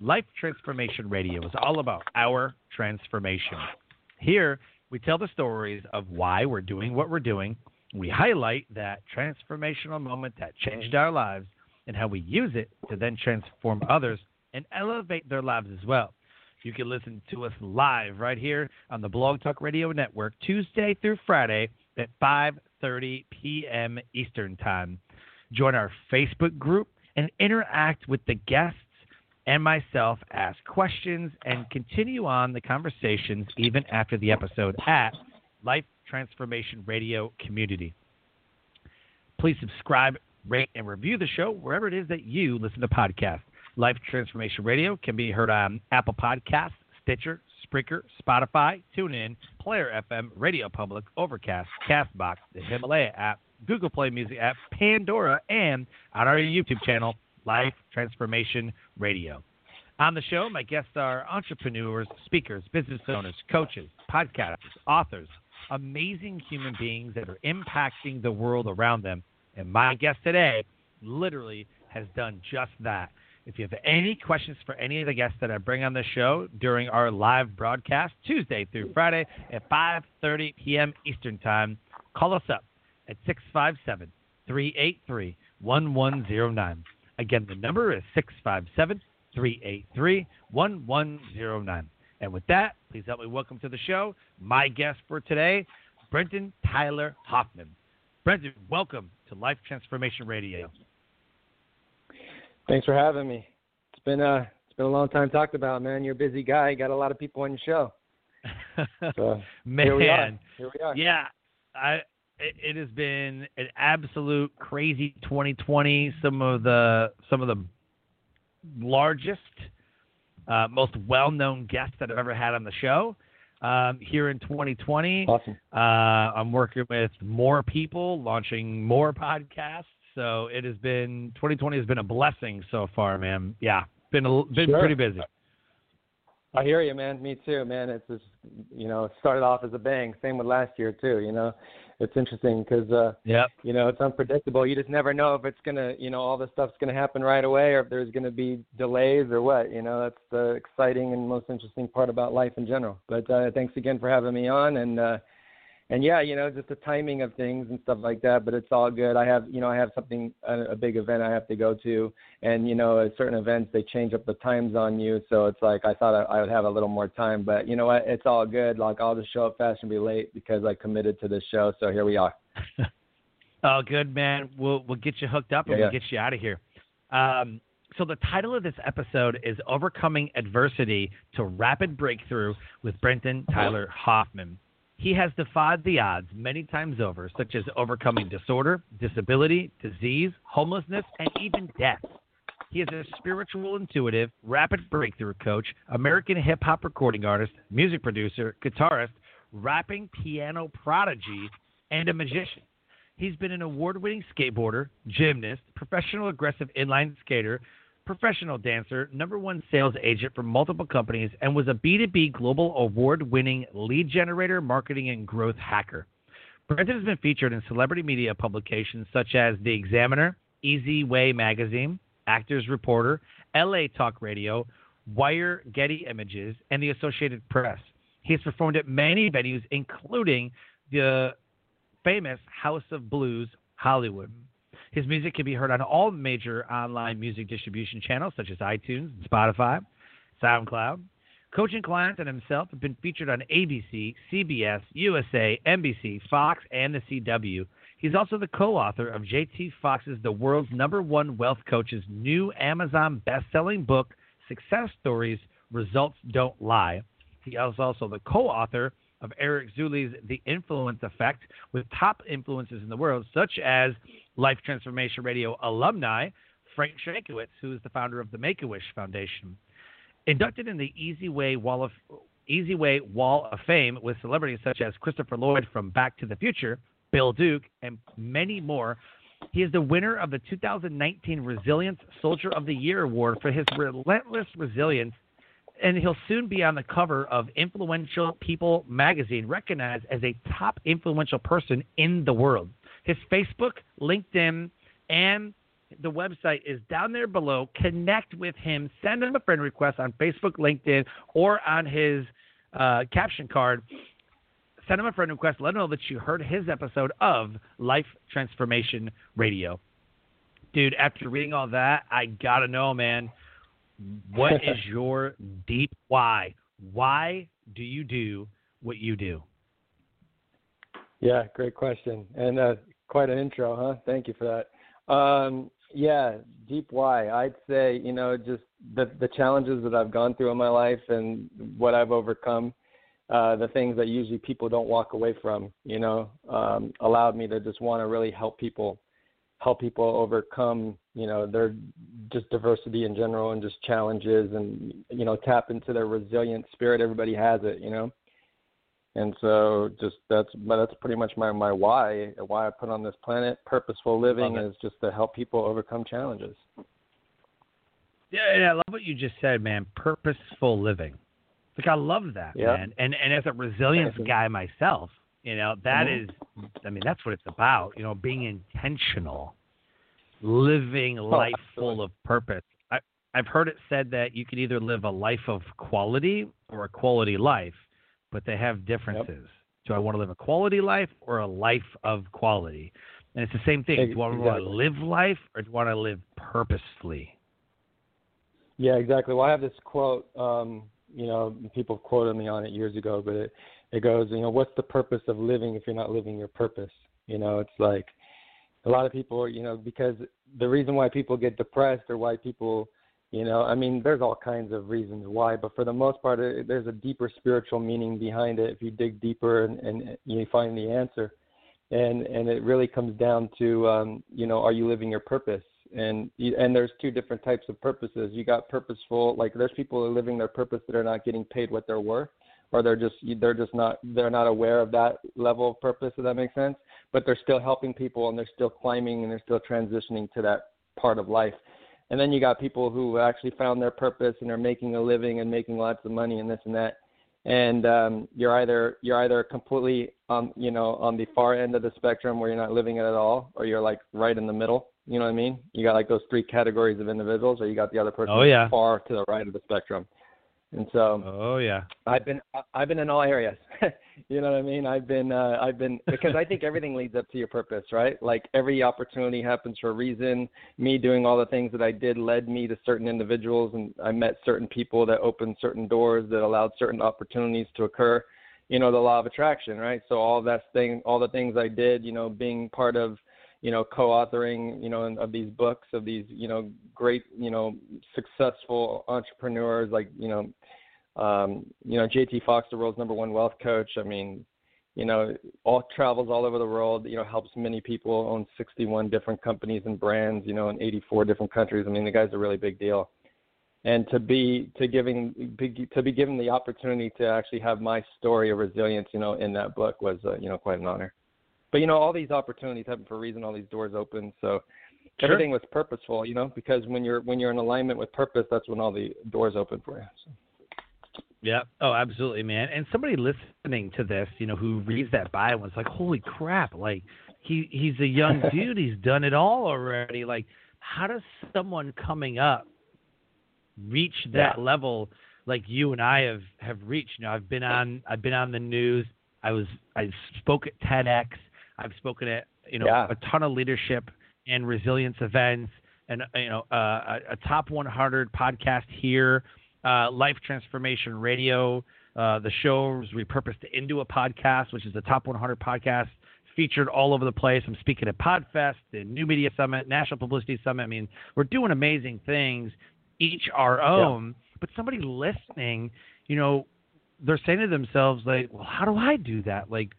Life Transformation Radio is all about our transformation. Here, we tell the stories of why we're doing what we're doing. We highlight that transformational moment that changed our lives and how we use it to then transform others and elevate their lives as well. You can listen to us live right here on the Blog Talk Radio Network Tuesday through Friday at 5:30 p.m. Eastern Time. Join our Facebook group and interact with the guests and myself, ask questions, and continue on the conversations even after the episode at Life Transformation Radio Community. Please subscribe, rate, and review the show wherever it is that you listen to podcasts. Life Transformation Radio can be heard on Apple Podcasts, Stitcher, Spreaker, Spotify, TuneIn, Player FM, Radio Public, Overcast, Castbox, the Himalaya app, Google Play Music app, Pandora, and on our YouTube channel, Life Transformation Radio. On the show, my guests are entrepreneurs, speakers, business owners, coaches, podcasters, authors, amazing human beings that are impacting the world around them. And my guest today literally has done just that. If you have any questions for any of the guests that I bring on the show during our live broadcast Tuesday through Friday at 5:30 p.m. Eastern Time, call us up at 657 383 1109. Again, the number is 657 383 1109. And with that, please help me welcome to the show my guest for today, Brenton Tyler Hoffman. Brenton, welcome to Life Transformation Radio. Thanks for having me. It's been a it's been a long time talked about, man. You're a busy guy. You got a lot of people on your show. So, man, here we are. Here we are. Yeah, I it, it has been an absolute crazy 2020. Some of the some of the largest, uh, most well-known guests that I've ever had on the show. Um, here in 2020, Awesome. uh, I'm working with more people, launching more podcasts. So it has been 2020 has been a blessing so far, man. Yeah, been a, been Sure. pretty busy. I hear you, man. Me too, man. It's just you know, it started off as a bang. Same with last year too. You know, it's interesting because uh, Yep. you know it's unpredictable. You just never know if it's gonna, you know, all this stuff's gonna happen right away, or if there's gonna be delays or what. You know, that's the exciting and most interesting part about life in general. But uh, thanks again for having me on, and uh, and yeah, you know, just the timing of things and stuff like that. But it's all good. I have, you know, I have something a, a big event I have to go to, and you know, at certain events they change up the times on you, so it's like I thought I, I would have a little more time. But you know what? It's all good. Like I'll just show up fast and be late because I committed to this show. So here we are. Oh, good man. We'll we'll get you hooked up and Yeah, we'll yeah. get you out of here. Um, so the title of this episode is "Overcoming Adversity to Rapid Breakthrough" with Brenton Tyler Hoffman. He has defied the odds many times over, such as overcoming disorder, disability, disease, homelessness, and even death. He is a spiritual intuitive, rapid breakthrough coach, American hip hop recording artist, music producer, guitarist, rapping piano prodigy, and a magician. He's been an award winning skateboarder, gymnast, professional aggressive inline skater, professional dancer, number one sales agent for multiple companies, and was a B2B global award winning lead generator, marketing, and growth hacker. Brenton has been featured in celebrity media publications such as The Examiner, eZWay Magazine, Actors Reporter, LA Talk Radio, Wire, Getty Images, and the Associated Press. He has performed at many venues, including the famous House of Blues Hollywood. His music can be heard on all major online music distribution channels such as iTunes, and Spotify, SoundCloud. Coaching clients and himself have been featured on ABC, CBS, USA, NBC, Fox, and the CW. He's also the co author of JT Foxx's The World's Number One Wealth Coach's new Amazon best selling book, Success Stories Results Don't Lie. He is also the co author of Eric Zuly's The Influence Effect with top influences in the world, such as Life Transformation Radio alumni Frank Shankwitz, who is the founder of the Make a Wish Foundation. Inducted in the eZWay Wall of eZWay Wall of Fame with celebrities such as Christopher Lloyd from Back to the Future, Bill Duke, and many more. He is the winner of the 2019 Resilience Soldier of the Year Award for his relentless resilience, and he'll soon be on the cover of Influential People magazine, recognized as a top influential person in the world. His Facebook, LinkedIn, and the website is down there below. Connect with him. Send him a friend request on Facebook, LinkedIn, or on his uh, caption card. Send him a friend request. Let him know that you heard his episode of Life Transformation Radio. Dude, after reading all that, I got to know, man, what is your deep why? Why do you do what you do? Yeah, great question. And uh, quite an intro, huh? Thank you for that. Um, yeah, deep why. I'd say, you know, just the the challenges that I've gone through in my life and what I've overcome, uh, the things that usually people don't walk away from, you know, um, allowed me to just want to really help people, help people overcome, you know, their just diversity in general and just challenges and you know tap into their resilient spirit. Everybody has it, you know and so just that's that's pretty much my my why why I put on this planet. Purposeful living is just to help people overcome challenges. Yeah, and I love what you just said, man. Purposeful living. Like I love that, yeah. man. And and as a resilience guy myself, you know that mm-hmm. is, I mean, that's what it's about. You know, being intentional, living oh, life full of purpose. I, I've heard it said that you can either live a life of quality or a quality life but they have differences. Yep. Do I want to live a quality life or a life of quality? And it's the same thing. Do I want to live life or do I want to live purposefully? Yeah, exactly. Well, I have this quote. Um, you know, people quoted me on it years ago, but it, it goes, you know, what's the purpose of living if you're not living your purpose? You know, it's like a lot of people, you know, because the reason why people get depressed or why people you know, I mean, there's all kinds of reasons why, but for the most part, it, there's a deeper spiritual meaning behind it if you dig deeper and, and you find the answer. And and it really comes down to, um, you know, are you living your purpose? And and there's two different types of purposes. You got purposeful, like there's people who are living their purpose that are not getting paid what they're worth, or they're just they're just not they're not aware of that level of purpose. If that makes sense, but they're still helping people and they're still climbing and they're still transitioning to that part of life and then you got people who actually found their purpose and are making a living and making lots of money and this and that and um you're either you're either completely on you know on the far end of the spectrum where you're not living it at all or you're like right in the middle you know what i mean you got like those three categories of individuals or you got the other person oh, yeah. far to the right of the spectrum and so oh yeah i've been i've been in all areas you know what I mean? I've been uh, I've been because I think everything leads up to your purpose, right? Like every opportunity happens for a reason. Me doing all the things that I did led me to certain individuals, and I met certain people that opened certain doors that allowed certain opportunities to occur. You know, the law of attraction, right? So all that thing, all the things I did, you know, being part of you know, co-authoring, you know, of these books of these, you know, great, you know, successful entrepreneurs like, you know, um, you know, JT Foxx, the world's number one wealth coach. I mean, you know, all travels all over the world. You know, helps many people. Owns 61 different companies and brands. You know, in 84 different countries. I mean, the guy's a really big deal. And to be to giving to be given the opportunity to actually have my story of resilience, you know, in that book was uh, you know quite an honor. But you know, all these opportunities happen for a reason. All these doors open. So sure. everything was purposeful, you know, because when you're when you're in alignment with purpose, that's when all the doors open for you. So. Yeah. Oh, absolutely, man. And somebody listening to this, you know, who reads that bio was like, "Holy crap! Like, he he's a young dude. he's done it all already. Like, how does someone coming up reach that yeah. level like you and I have have reached? You know, I've been on I've been on the news. I was I spoke at TEDx. I've spoken at you know yeah. a ton of leadership and resilience events, and you know uh, a, a top 100 podcast here uh, Life Transformation Radio. Uh, the show was repurposed into a podcast, which is the top 100 podcast featured all over the place. I'm speaking at PodFest, the New Media Summit, National Publicity Summit. I mean, we're doing amazing things, each our own. Yeah. But somebody listening, you know, they're saying to themselves like, "Well, how do I do that?" Like,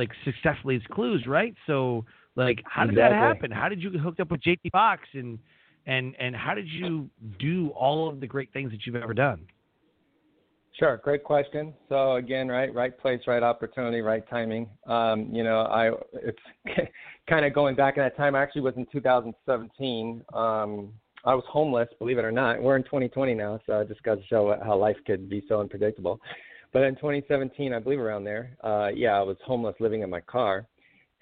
like successfully is clues, right? So, like, how did exactly. that happen? How did you get hooked up with JT Foxx and and and how did you do all of the great things that you've ever done? Sure, great question. So again, right, right place, right opportunity, right timing. Um, you know, I it's kind of going back in that time. I actually, was in 2017. Um, I was homeless, believe it or not. We're in 2020 now, so I just got to show how life could be so unpredictable. But in 2017, I believe around there, uh, yeah, I was homeless, living in my car,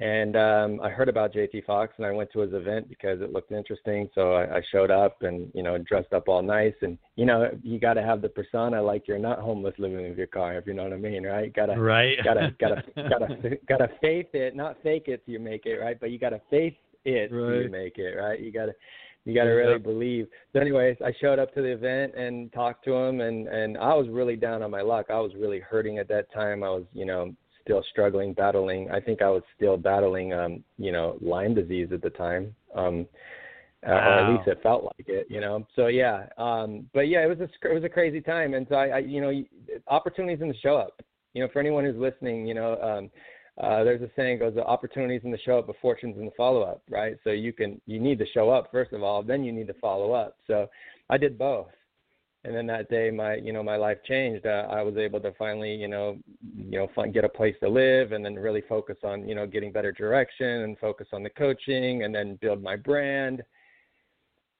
and um, I heard about JT Foxx, and I went to his event because it looked interesting. So I, I showed up and you know dressed up all nice, and you know you got to have the persona like you're not homeless living in your car, if you know what I mean, right? Gotta right. gotta gotta gotta gotta faith it, not fake it till you make it, right? But you gotta faith it right. till you make it, right? You gotta you got to really believe. So, anyways, I showed up to the event and talked to him, and and I was really down on my luck. I was really hurting at that time. I was, you know, still struggling, battling. I think I was still battling, um, you know, Lyme disease at the time, um, wow. uh, or at least it felt like it, you know. So yeah, um, but yeah, it was a it was a crazy time, and so I, I you know, opportunities in the show up. You know, for anyone who's listening, you know, um, uh, there's a saying goes, the opportunities in the show up, but fortunes in the follow up, right? So you can you need to show up first of all, then you need to follow up. So I did both and then that day my you know my life changed uh, i was able to finally you know you know find, get a place to live and then really focus on you know getting better direction and focus on the coaching and then build my brand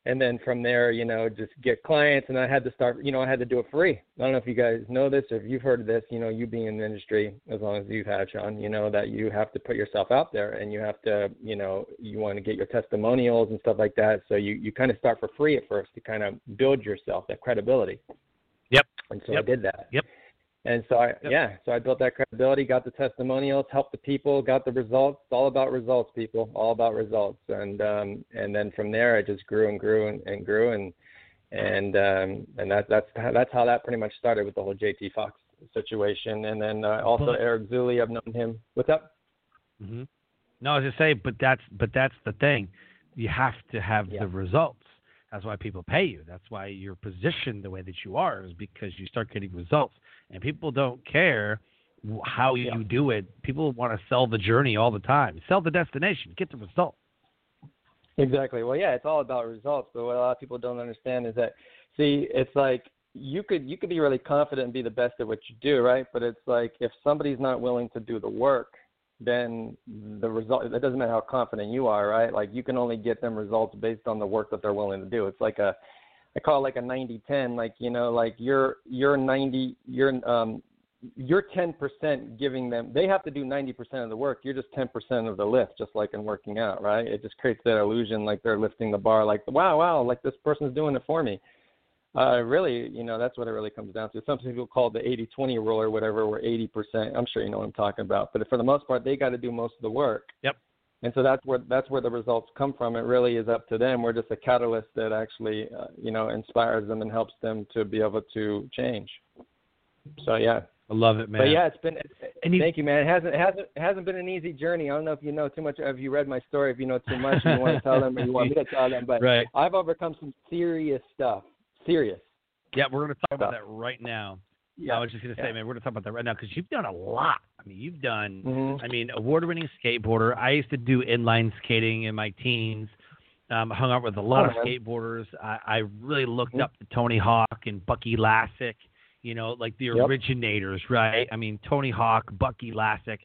and then from there, you know, just get clients. And I had to start, you know, I had to do it free. I don't know if you guys know this or if you've heard of this, you know, you being in the industry as long as you've had, Sean, you know, that you have to put yourself out there and you have to, you know, you want to get your testimonials and stuff like that. So you, you kind of start for free at first to kind of build yourself that credibility. Yep. And so yep. I did that. Yep. And so I, yep. yeah, so I built that credibility, got the testimonials, helped the people, got the results. It's all about results, people. All about results. And um, and then from there, I just grew and grew and, and grew and and um, and that that's that's how that pretty much started with the whole JT Foxx situation. And then uh, also Eric Zuly, I've known him. What's up? Mm-hmm. No, I was just saying, but that's but that's the thing. You have to have yeah. the results. That's why people pay you. That's why you're positioned the way that you are, is because you start getting results and people don't care how you yeah. do it. People want to sell the journey all the time. Sell the destination, get the result. Exactly. Well, yeah, it's all about results. But what a lot of people don't understand is that, see, it's like you could you could be really confident and be the best at what you do, right? But it's like if somebody's not willing to do the work, then the result. It doesn't matter how confident you are, right? Like you can only get them results based on the work that they're willing to do. It's like a I call it like a 90-10. Like you know, like you're you're 90, you're um, you're 10% giving them. They have to do 90% of the work. You're just 10% of the lift, just like in working out, right? It just creates that illusion like they're lifting the bar, like wow, wow, like this person's doing it for me. Uh, really, you know, that's what it really comes down to. Some people call it the 80-20 rule or whatever, where 80%. I'm sure you know what I'm talking about. But for the most part, they got to do most of the work. Yep and so that's where that's where the results come from. It really is up to them. We're just a catalyst that actually, uh, you know, inspires them and helps them to be able to change. So yeah, I love it, man. But yeah, it's been. You, thank you, man. It hasn't it hasn't it hasn't been an easy journey. I don't know if you know too much. If you read my story, if you know too much, you want to tell them, or you want me to tell them. But right. I've overcome some serious stuff. Serious. Yeah, we're going to talk about that right now. Yeah. I was just going to say, yeah. man, we're going to talk about that right now because you've done a lot. I mean, you've done, mm-hmm. I mean, award winning skateboarder. I used to do inline skating in my teens. Um, hung out with a lot oh, of man. skateboarders. I, I really looked mm-hmm. up to Tony Hawk and Bucky Lasek, you know, like the yep. originators, right? I mean, Tony Hawk, Bucky Lasek,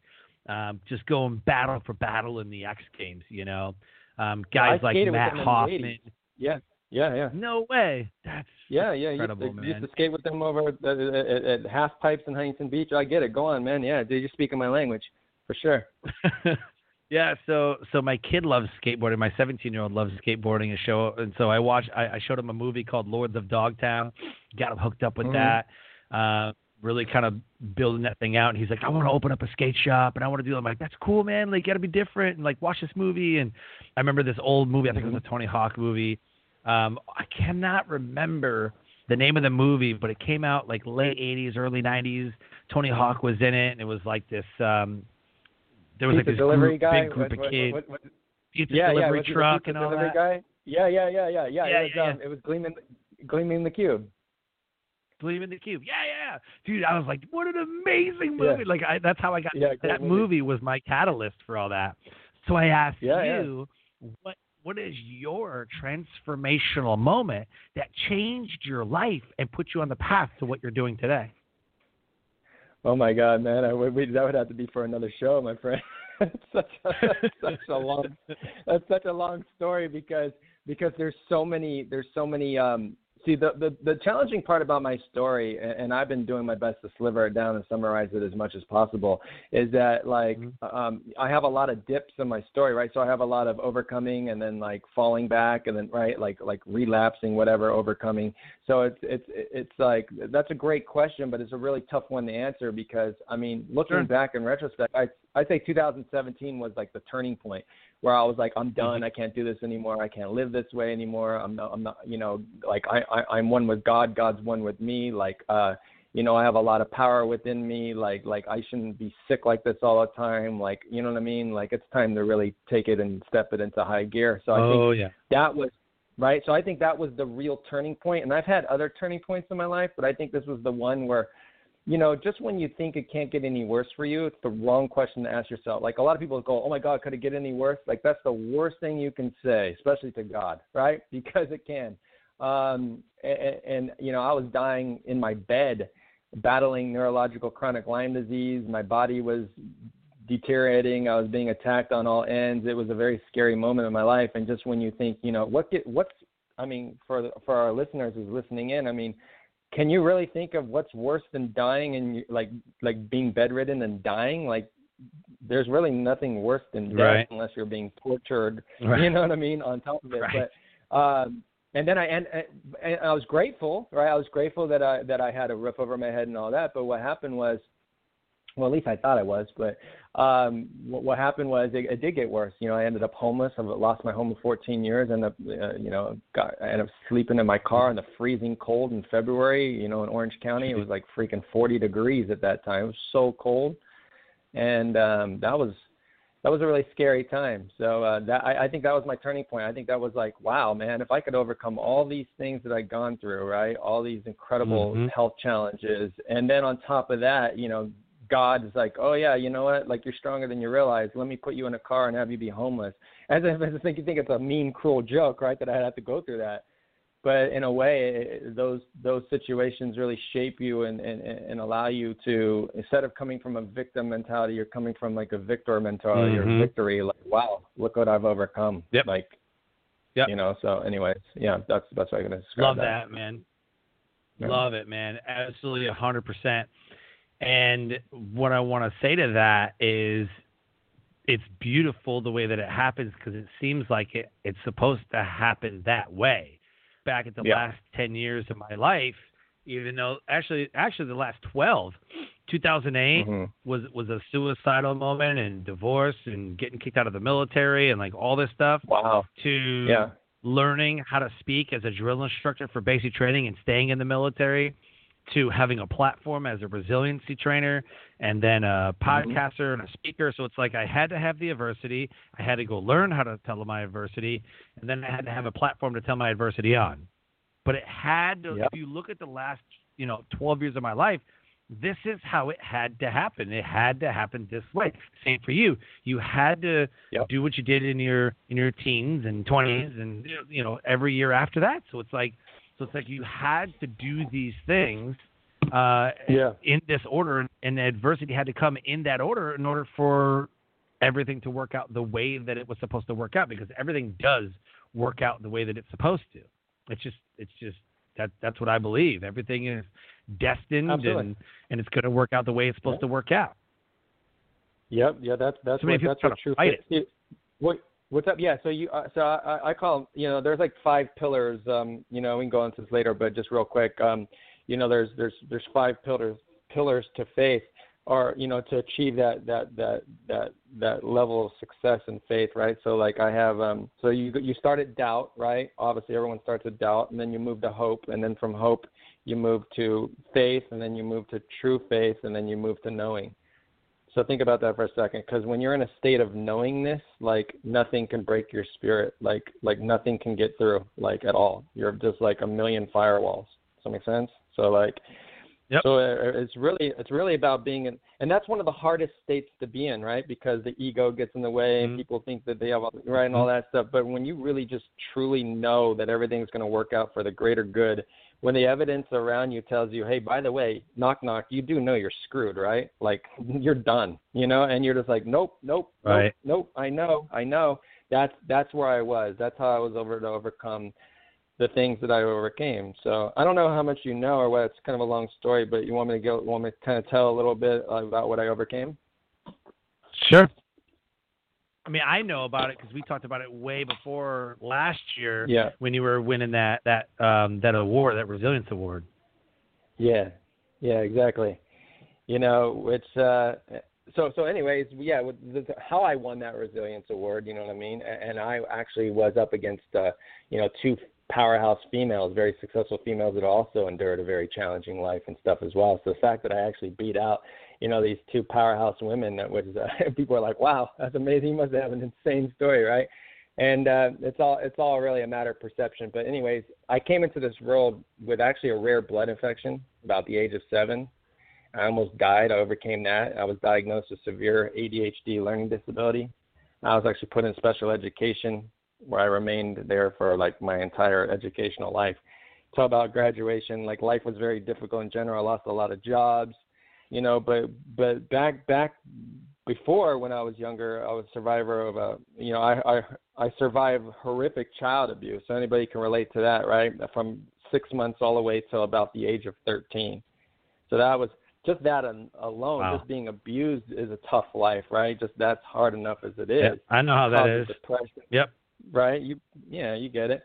um, just going battle for battle in the X Games, you know. Um, guys like Matt Hoffman. Yeah. Yeah, yeah. No way. That's yeah, yeah. Incredible, to, man. Used to skate with them over at, at, at half pipes in Huntington Beach. I get it. Go on, man. Yeah, dude, you're speaking my language for sure. yeah. So, so my kid loves skateboarding. My 17 year old loves skateboarding. And show, and so I watched. I, I showed him a movie called Lords of Dogtown. Got him hooked up with mm-hmm. that. Uh, really kind of building that thing out. And he's like, I want to open up a skate shop and I want to do it. I'm like, that's cool, man. Like, got to be different and like watch this movie. And I remember this old movie. I think mm-hmm. it was a Tony Hawk movie um, I cannot remember the name of the movie, but it came out like late '80s, early '90s. Tony Hawk was in it, and it was like this. um There was pizza like this delivery group, guy. big group what, of kids, What, what, pizza yeah, delivery yeah, truck, and all delivery that. Guy? Yeah, yeah, yeah, yeah, yeah. Yeah, it was yeah, um, it was gleaming, gleaming the cube. Gleaming the Cube. Yeah, yeah, dude. I was like, what an amazing movie. Like, I, that's how I got. That movie. movie was my catalyst for all that. So I asked you, what what is your transformational moment that changed your life and put you on the path to what you're doing today? Oh my God, man! I would, we, that would have to be for another show, my friend. it's such a, that's such a long that's such a long story because because there's so many there's so many um see the the, the challenging part about my story and, and I've been doing my best to sliver it down and summarize it as much as possible is that like Mhm. um I have a lot of dips in my story right so I have a lot of overcoming and then like falling back and then right like like relapsing whatever overcoming so it's it's it's like that's a great question but it's a really tough one to answer because I mean looking Sure. back in retrospect I I say 2017 was like the turning point where I was like, I'm done. Mm-hmm. I can't do this anymore. I can't live this way anymore. I'm not, I'm not, you know, like I, I, I'm one with God. God's one with me. Like, uh, you know, I have a lot of power within me. Like, like I shouldn't be sick like this all the time. Like, you know what I mean? Like, it's time to really take it and step it into high gear. So I think oh yeah. that was right. So I think that was the real turning point. And I've had other turning points in my life, but I think this was the one where, you know, just when you think it can't get any worse for you, it's the wrong question to ask yourself. Like a lot of people go, "Oh my God, could it get any worse?" Like that's the worst thing you can say, especially to God, right? Because it can. Um, and, and you know, I was dying in my bed, battling neurological chronic Lyme disease. My body was deteriorating. I was being attacked on all ends. It was a very scary moment in my life. And just when you think, you know, what get what's I mean, for for our listeners who's listening in, I mean, can you really think of what's worse than dying and you, like like being bedridden and dying? Like, there's really nothing worse than death Right. unless you're being tortured. Right. You know what I mean? On top of it, Right. but um, and then I and, and I was grateful, right? I was grateful that I that I had a roof over my head and all that. But what happened was, well, at least I thought I was. But um, what, what happened was it, it did get worse. You know, I ended up homeless. I lost my home in 14 years. Ended up, uh, you know, got I ended up sleeping in my car in the freezing cold in February. You know, in Orange County, it was like freaking 40 degrees at that time. It was so cold, and um, that was that was a really scary time. So uh, that I, I think that was my turning point. I think that was like, wow, man, if I could overcome all these things that I'd gone through, right, all these incredible Mhm. health challenges, and then on top of that, you know, God is like, oh yeah, you know what? Like you're stronger than you realize. Let me put you in a car and have you be homeless. As if as if you think it's a mean, cruel joke, right? That I have to go through that. But in a way, it- those those situations really shape you and, and and allow you to instead of coming from a victim mentality, you're coming from like a victor mentality Mhm. or victory. Like, wow, look what I've overcome. Yep. Like, Yep. you know. So, anyways, yeah, that's that's what I'm gonna describe Love that. that, man. Yeah. Love it, man. Absolutely, a hundred percent. And what I want to say to that is, it's beautiful the way that it happens because it seems like it, it's supposed to happen that way. Back at the Yeah. last ten years of my life, even though actually, actually the last twelve, 2008 Mhm. was was a suicidal moment and divorce and getting kicked out of the military and like all this stuff Wow. to Yeah. learning how to speak as a drill instructor for basic training and staying in the military to having a platform as a resiliency trainer and then a Mm-hmm. podcaster and a speaker. So it's like I had to have the adversity. I had to go learn how to tell my adversity, and then I had to have a platform to tell my adversity on. But it had to, Yep. if you look at the last, you know, 12 years of my life, this is how it had to happen. It had to happen this way. Same for you. You had to Yep. do what you did in your in your teens and 20s and you know every year after that. So it's like so it's like you had to do these things uh Yeah. in this order and adversity had to come in that order in order for everything to work out the way that it was supposed to work out because everything does work out the way that it's supposed to. It's just it's just that that's what I believe. Everything is destined Absolutely. and and it's going to work out the way it's supposed Yeah. to work out. Yep. Yeah. That's that's So what that's what true. fight it. What what's up? Yeah. So you uh, so I, I call you know there's like five pillars. Um, you know we can go into this later, but just real quick. Um, you know there's there's there's five pillars pillars to faith. or you know to achieve that that that that that level of success and faith right so like i have um so you you start at doubt right obviously everyone starts with doubt and then you move to hope and then from hope you move to faith and then you move to true faith and then you move to knowing so think about that for a second because when you're in a state of knowingness like nothing can break your spirit like like nothing can get through like at all you're just like a million firewalls does that make sense so like Yep. So uh, it's really it's really about being in, and that's one of the hardest states to be in, right? Because the ego gets in the way, mm-hmm. and people think that they have right and all mm-hmm. that stuff. But when you really just truly know that everything's going to work out for the greater good, when the evidence around you tells you, hey, by the way, knock knock, you do know you're screwed, right? Like you're done, you know, and you're just like, nope, nope, right. nope, nope, I know, I know. That's that's where I was. That's how I was over to overcome the things that I overcame. So I don't know how much you know or what. It's kind of a long story, but you want me to go? Want me to kind of tell a little bit about what I overcame? Sure. I mean, I know about it because we talked about it way before last year. Yeah. When you were winning that that um, that award, that resilience award. Yeah. Yeah. Exactly. You know, it's uh, so so. Anyways, yeah. With the, how I won that resilience award, you know what I mean? And I actually was up against uh, you know two powerhouse females, very successful females that also endured a very challenging life and stuff as well. So the fact that I actually beat out, you know, these two powerhouse women, that was uh, people are like, wow, that's amazing. You must have an insane story, right? And uh, it's all it's all really a matter of perception. But anyways, I came into this world with actually a rare blood infection about the age of seven. I almost died. I overcame that. I was diagnosed with severe ADHD learning disability. I was actually put in special education where I remained there for like my entire educational life. Talk about graduation, like life was very difficult in general. I lost a lot of jobs, you know, but but back back before when I was younger, I was a survivor of a, you know, I I I survived horrific child abuse. So anybody can relate to that, right? From six months all the way till about the age of 13. So that was just that alone, wow. just being abused is a tough life, right? Just that's hard enough as it is. Yeah, I know how that is. Depression. Yep right? You yeah, you get it.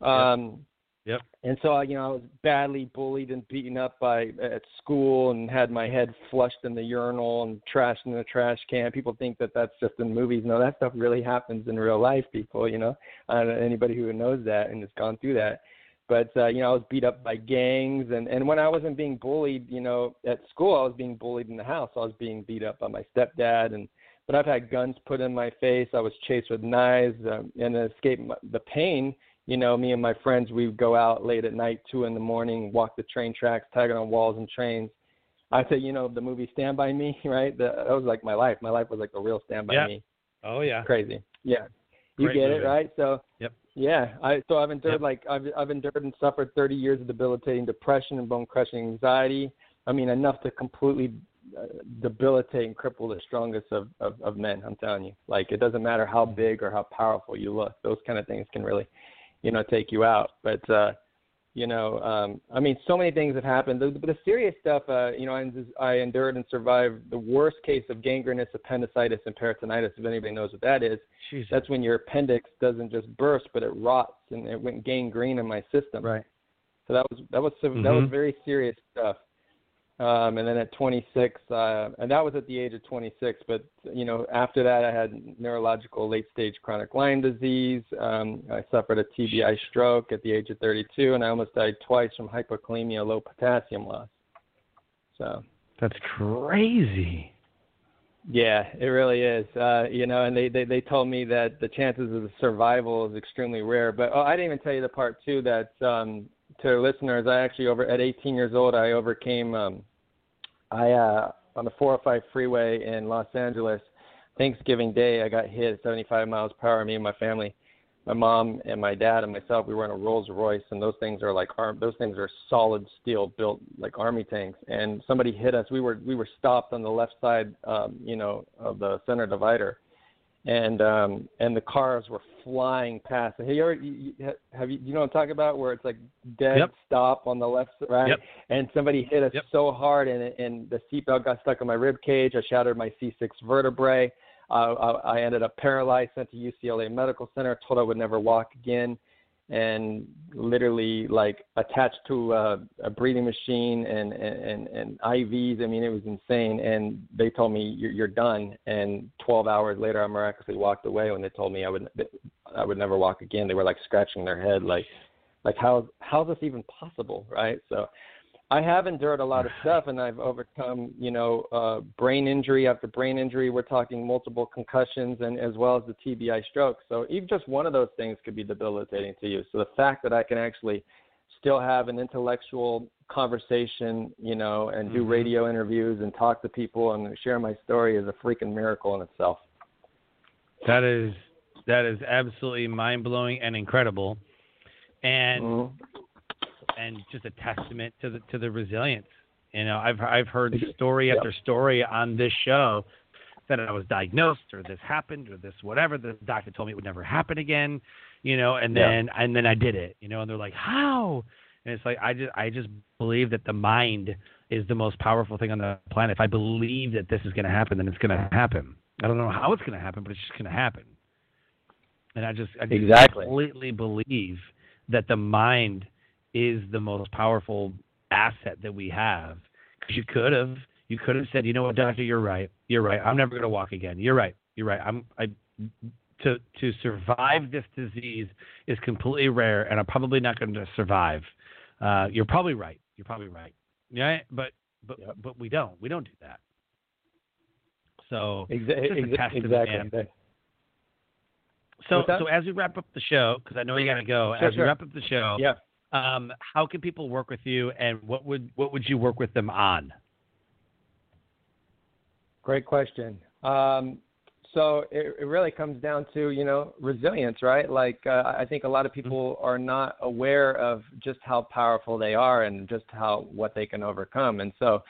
Um, yep. And so you know, I was badly bullied and beaten up by at school, and had my head flushed in the urinal and trashed in the trash can. People think that that's just in movies. No, that stuff really happens in real life. People, you know, uh, anybody who knows that and has gone through that. But uh, you know, I was beat up by gangs, and and when I wasn't being bullied, you know, at school, I was being bullied in the house. I was being beat up by my stepdad and but I've had guns put in my face. I was chased with knives, um, and escaped escape the pain, you know, me and my friends, we would go out late at night, two in the morning, walk the train tracks, tagging on walls and trains. I say, you know, the movie Stand by Me, right? The, that was like my life. My life was like a real Stand by yep. Me. Oh yeah. Crazy. Yeah. You Great get movie. it, right? So. Yep. Yeah, I so I've endured yep. like I've I've endured and suffered 30 years of debilitating depression and bone crushing anxiety. I mean, enough to completely debilitate and cripple the strongest of, of, of men. I'm telling you, like it doesn't matter how mm-hmm. big or how powerful you look; those kind of things can really, you know, take you out. But uh, you know, um, I mean, so many things have happened. The, the serious stuff, uh, you know, I, I endured and survived the worst case of gangrenous appendicitis and peritonitis. If anybody knows what that is, Jesus. that's when your appendix doesn't just burst, but it rots and it went gangrene in my system. Right. So that was that was mm-hmm. that was very serious stuff. Um, and then at 26, uh, and that was at the age of 26. But you know, after that, I had neurological late-stage chronic Lyme disease. Um, I suffered a TBI stroke at the age of 32, and I almost died twice from hypokalemia, low potassium loss. So that's crazy. Yeah, it really is. Uh, you know, and they, they they told me that the chances of survival is extremely rare. But oh, I didn't even tell you the part too that um, to listeners, I actually over at 18 years old, I overcame. Um, I uh, on the 405 freeway in Los Angeles, Thanksgiving Day, I got hit at 75 miles per hour. Me and my family, my mom and my dad and myself, we were in a Rolls Royce, and those things are like arm. Those things are solid steel built like army tanks. And somebody hit us. We were we were stopped on the left side, um, you know, of the center divider and um and the cars were flying past. Have you ever you, have you you know what I'm talking about where it's like dead yep. stop on the left right yep. and somebody hit us yep. so hard and and the seatbelt got stuck in my rib cage. I shattered my C6 vertebrae. Uh, I, I ended up paralyzed, sent to UCLA Medical Center, told I would never walk again. And literally like attached to a, a breathing machine and, and and IVs. I mean, it was insane. And they told me you're, you're done. And 12 hours later, I miraculously walked away. When they told me I would I would never walk again, they were like scratching their head, like like how how's this even possible, right? So I have endured a lot of stuff, and I've overcome, you know, uh, brain injury after brain injury. We're talking multiple concussions, and as well as the TBI stroke. So even just one of those things could be debilitating to you. So the fact that I can actually still have an intellectual conversation, you know, and do mm-hmm. radio interviews and talk to people and share my story is a freaking miracle in itself. That is that is absolutely mind blowing and incredible, and mm-hmm and just a testament to the to the resilience. You know, I've I've heard story after story on this show that I was diagnosed or this happened or this whatever. The doctor told me it would never happen again. You know, and then yeah. and then I did it. You know, and they're like, how? And it's like I just I just believe that the mind is the most powerful thing on the planet. If I believe that this is going to happen, then it's going to happen. I don't know how it's going to happen, but it's just going to happen. And I just, I just exactly. completely believe that the mind is the most powerful asset that we have. Because you could have, you could have said, you know what, doctor, you're right, you're right. I'm never going to walk again. You're right, you're right. I'm, I, to to survive this disease is completely rare, and I'm probably not going to survive. Uh, you're probably right. You're probably right. Yeah, but but yep. but we don't. We don't do that. So exa- exactly. So so as we wrap up the show, because I know you got to go. Sure, as sure. we wrap up the show, yeah. Um, how can people work with you, and what would what would you work with them on? Great question. Um, so it, it, really comes down to you know resilience, right? Like uh, I think a lot of mm-hmm. people are not aware of just how powerful they are and just how what they can overcome, and so.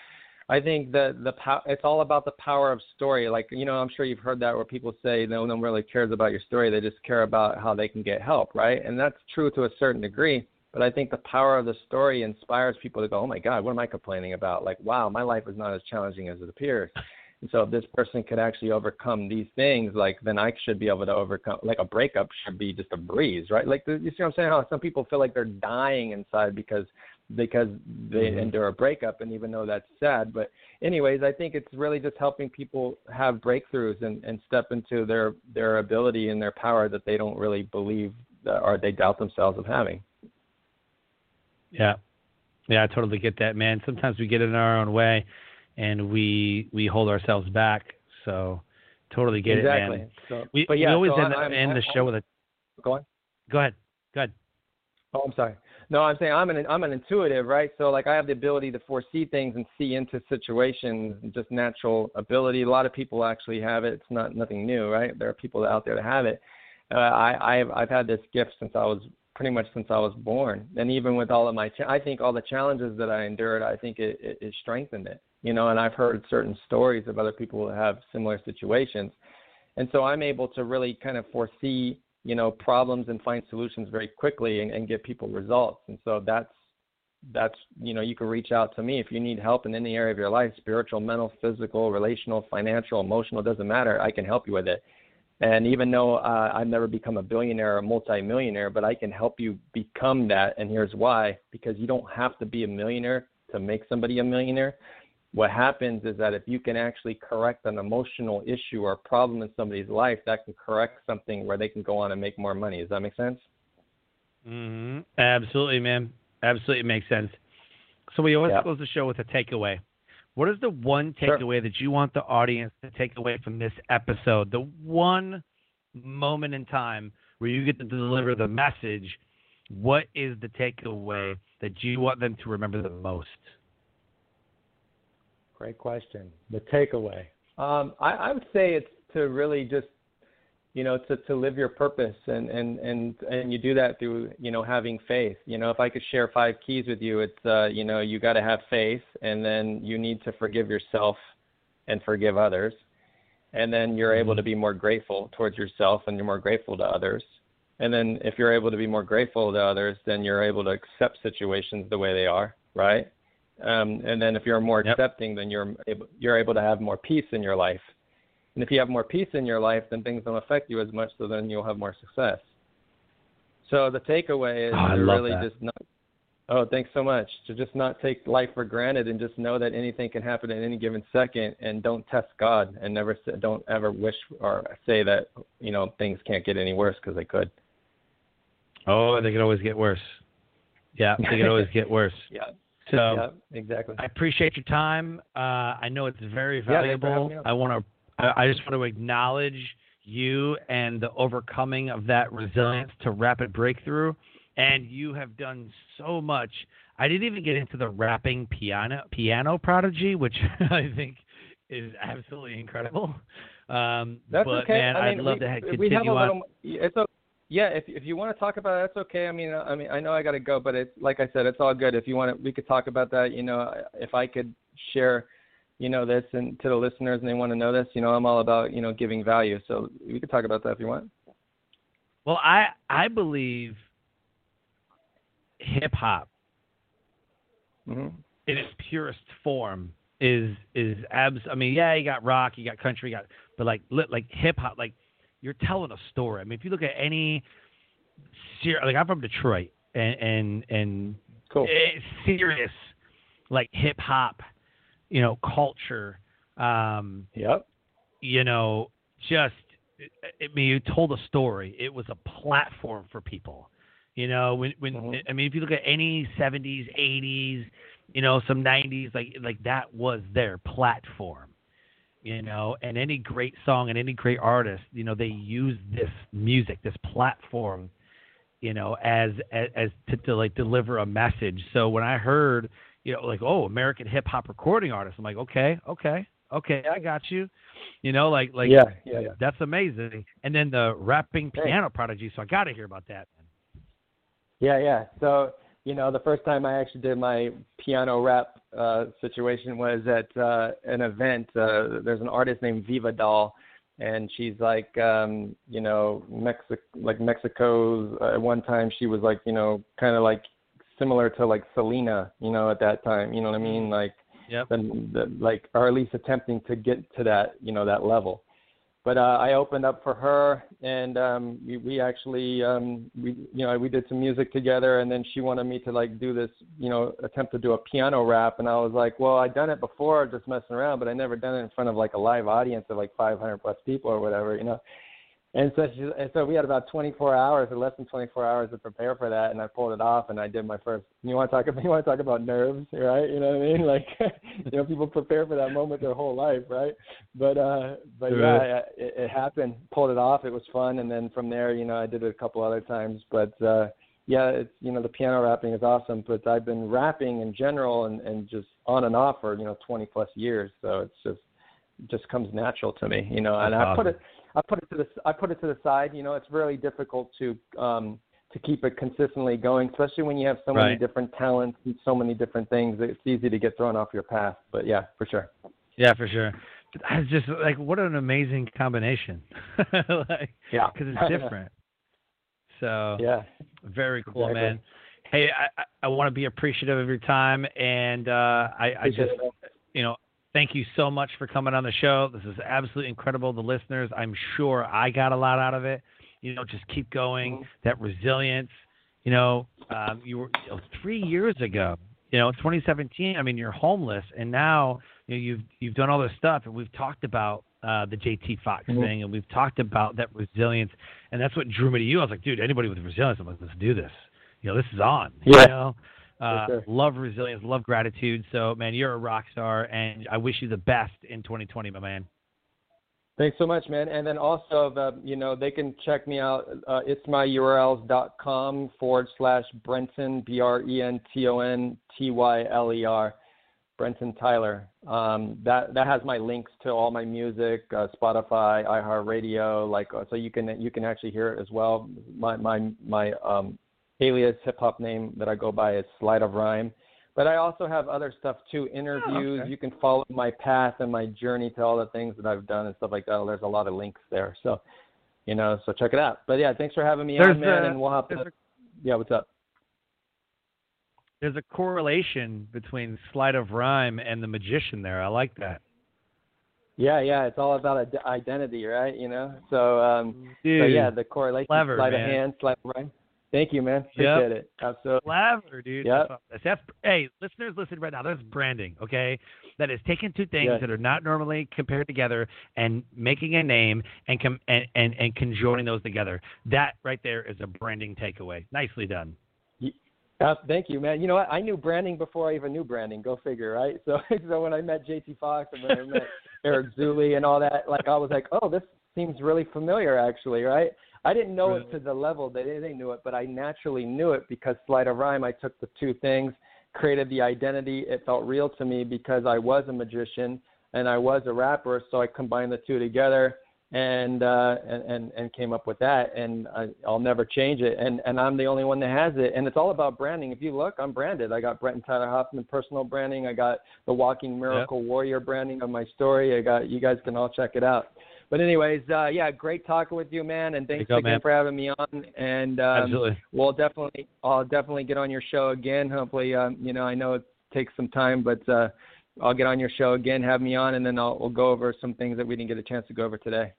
I think the the pow- it's all about the power of story. Like you know, I'm sure you've heard that where people say no one really cares about your story; they just care about how they can get help, right? And that's true to a certain degree. But I think the power of the story inspires people to go, oh my God, what am I complaining about? Like, wow, my life is not as challenging as it appears. And so if this person could actually overcome these things, like then I should be able to overcome. Like a breakup should be just a breeze, right? Like you see what I'm saying? How some people feel like they're dying inside because because they mm-hmm. endure a breakup, and even though that's sad. But anyways, I think it's really just helping people have breakthroughs and and step into their their ability and their power that they don't really believe or they doubt themselves of having. Yeah, yeah, I totally get that, man. Sometimes we get in our own way, and we we hold ourselves back. So totally get exactly. it, man. So, we, but yeah, we always so end, I'm, end I'm, the show with a. Go on. Go ahead. Go ahead. Oh, I'm sorry. No, I'm saying I'm an I'm an intuitive, right? So like I have the ability to foresee things and see into situations, just natural ability. A lot of people actually have it. It's not nothing new, right? There are people out there that have it. Uh, I I've I've had this gift since I was pretty much since I was born. And even with all of my, I think all the challenges that I endured, I think it, it, it strengthened it. You know, and I've heard certain stories of other people who have similar situations, and so I'm able to really kind of foresee, you know, problems and find solutions very quickly and, and get people results. And so that's that's you know you can reach out to me if you need help in any area of your life spiritual mental physical relational financial emotional doesn't matter i can help you with it and even though uh, I've never become a billionaire or a multimillionaire, but I can help you become that. And here's why because you don't have to be a millionaire to make somebody a millionaire. What happens is that if you can actually correct an emotional issue or problem in somebody's life, that can correct something where they can go on and make more money. Does that make sense? Mm-hmm. Absolutely, man. Absolutely makes sense. So we always yep. close the show with a takeaway. What is the one takeaway sure. that you want the audience to take away from this episode? The one moment in time where you get to deliver the message. What is the takeaway that you want them to remember the most? Great question. The takeaway. Um, I, I would say it's to really just you know to to live your purpose and and and and you do that through you know having faith. You know if i could share five keys with you it's uh you know you got to have faith and then you need to forgive yourself and forgive others. And then you're able to be more grateful towards yourself and you're more grateful to others. And then if you're able to be more grateful to others then you're able to accept situations the way they are right? Um and then if you're more yep. accepting then you're able you're able to have more peace in your life and if you have more peace in your life, then things don't affect you as much, so then you'll have more success. So the takeaway is oh, to really that. just not. Oh, thanks so much. To just not take life for granted and just know that anything can happen at any given second, and don't test God, and never say, don't ever wish or say that you know things can't get any worse because they could. Oh, they could always get worse. Yeah, they could always get worse. Yeah. So yeah, exactly. I appreciate your time. Uh, I know it's very valuable. Yeah, I want to. I just want to acknowledge you and the overcoming of that resilience to rapid breakthrough. And you have done so much. I didn't even get into the rapping piano piano prodigy, which I think is absolutely incredible. Um, That's but okay. man, I mean, would love we, to have, we continue have a on. little. It's okay. Yeah, if if you want to talk about it, that's okay. I mean, I mean, I know I got to go, but it's like I said, it's all good. If you want to, we could talk about that. You know, if I could share, you know, this and to the listeners and they want to know this, you know, I'm all about you know giving value. So we could talk about that if you want. Well, I I believe hip hop mm-hmm. in its purest form is is abs. I mean, yeah, you got rock, you got country, you got but like like hip hop, like you're telling a story. I mean, if you look at any, like I'm from Detroit, and and and cool. serious like hip hop, you know, culture. Um, yep. You know, just I mean, you told a story. It was a platform for people. You know, when when mm-hmm. I mean, if you look at any '70s, '80s, you know, some '90s, like like that was their platform. You know, and any great song and any great artist, you know, they use this music, this platform, you know, as as, as to, to like deliver a message. So when I heard, you know, like oh, American hip hop recording artist, I'm like, okay, okay, okay, I got you. You know, like like yeah, yeah, yeah. that's amazing. And then the rapping piano prodigy, so I got to hear about that. Yeah, yeah. So, you know, the first time I actually did my piano rap uh, situation was at uh, an event. Uh, there's an artist named Viva Doll, and she's like, um, you know, Mexico, like Mexico's. Uh, at one time, she was like, you know, kind of like similar to like Selena, you know, at that time. You know what I mean? Like, yep. the, the, like, or at least attempting to get to that, you know, that level but uh, I opened up for her, and um, we, we actually, um, we, you know, we did some music together, and then she wanted me to like do this, you know, attempt to do a piano rap, and I was like, well, I'd done it before, just messing around, but I never done it in front of like a live audience of like 500 plus people or whatever, you know. And so she, and so we had about 24 hours or less than 24 hours to prepare for that, and I pulled it off, and I did my first. You want to talk about you want to talk about nerves, right? You know what I mean? Like, you know, people prepare for that moment their whole life, right? But uh, but yeah, it, it happened. Pulled it off. It was fun, and then from there, you know, I did it a couple other times. But uh, yeah, it's you know the piano rapping is awesome. But I've been rapping in general and and just on and off for you know 20 plus years, so it's just just comes natural to me, you know. And That's I awesome. put it I put it to the I put it to the side. You know, it's really difficult to um, to keep it consistently going, especially when you have so many different talents and so many different things. It's easy to get thrown off your path. But yeah, for sure. Yeah, for sure. It's just like what an amazing combination. like, yeah, because it's different. so yeah, very cool, exactly. man. Hey, I, I, I want to be appreciative of your time, and uh, I, I just, you know, thank you so much for coming on the show. This is absolutely incredible. The listeners, I'm sure I got a lot out of it. You know, just keep going. Mm-hmm. That resilience. You know, um, you were you know, three years ago. You know, 2017. I mean, you're homeless, and now you know, you've you've done all this stuff, and we've talked about uh, the JT Foxx mm-hmm. thing, and we've talked about that resilience, and that's what drew me to you. I was like, dude, anybody with resilience, I'm like, let's do this. You know, this is on. Yeah. You know? Uh, sure. Love resilience, love gratitude. So, man, you're a rock star, and I wish you the best in 2020, my man. Thanks so much, man. And then also, the, you know, they can check me out. Uh, it's myurls.com forward slash Brenton, B R E N T O N T Y L E R, Brenton Tyler. Um, that that has my links to all my music, uh, Spotify, iHeartRadio, like uh, so you can you can actually hear it as well. My my my um, alias hip hop name that I go by is Sleight of Rhyme. But I also have other stuff too, interviews. Oh, okay. You can follow my path and my journey to all the things that I've done and stuff like that. There's a lot of links there. So, you know, so check it out. But yeah, thanks for having me There's on, man. a- and we'll have to. a- Yeah, what's up? There's a correlation between Sleight of rhyme and the magician there. I like that. Yeah, yeah, it's all about identity, right? You know. So, um, Dude, so yeah, the correlation, clever, sleight man. of hand, sleight of rhyme. Thank you, man. Appreciate Yep. it. Absolutely. Clever, dude. Yep. That's, that's hey, listeners, listen right now. That's branding, okay? That is taking two things Yes. that are not normally compared together and making a name and com- and, and and conjoining those together. That right there is a branding takeaway. Nicely done. Uh, thank you, man. You know what? I knew branding before I even knew branding. Go figure, right? So, so when I met JT Foxx and when I met Eric Zuly and all that, like I was like, oh, this seems really familiar, actually, right? I didn't know it to the level that they knew it, but I naturally knew it because Sleight of Rhyme. I took the two things, created the identity. It felt real to me because I was a magician and I was a rapper, so I combined the two together and uh, and, and and came up with that, and I, I'll never change it. And and I'm the only one that has it. And it's all about branding. If you look, I'm branded. I got Brenton Tyler Hoffman personal branding. I got the Walking Miracle Warrior branding of my story. I got you guys can all check it out. But anyways, uh, yeah, great talking with you, man, and thanks go, again man. for having me on. And um, Absolutely. we'll definitely, I'll definitely get on your show again. Hopefully, um, you know, I know it takes some time, but uh, I'll get on your show again, have me on, and then I'll we'll go over some things that we didn't get a chance to go over today.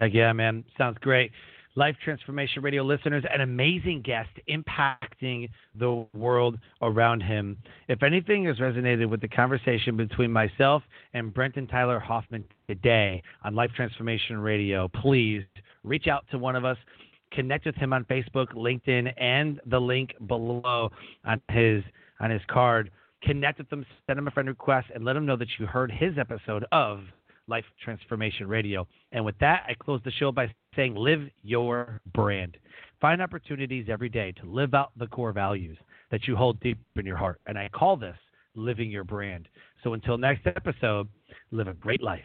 Heck yeah, man. Sounds great. Life Transformation Radio listeners, an amazing guest impacting the world around him. If anything has resonated with the conversation between myself and Brenton Tyler Hoffman today on Life Transformation Radio, please reach out to one of us. Connect with him on Facebook, LinkedIn, and the link below on his on his card. Connect with him, send him a friend request, and let him know that you heard his episode of Life Transformation Radio. And with that, I close the show by saying live your brand. Find opportunities every day to live out the core values that you hold deep in your heart. And I call this living your brand. So until next episode, live a great life.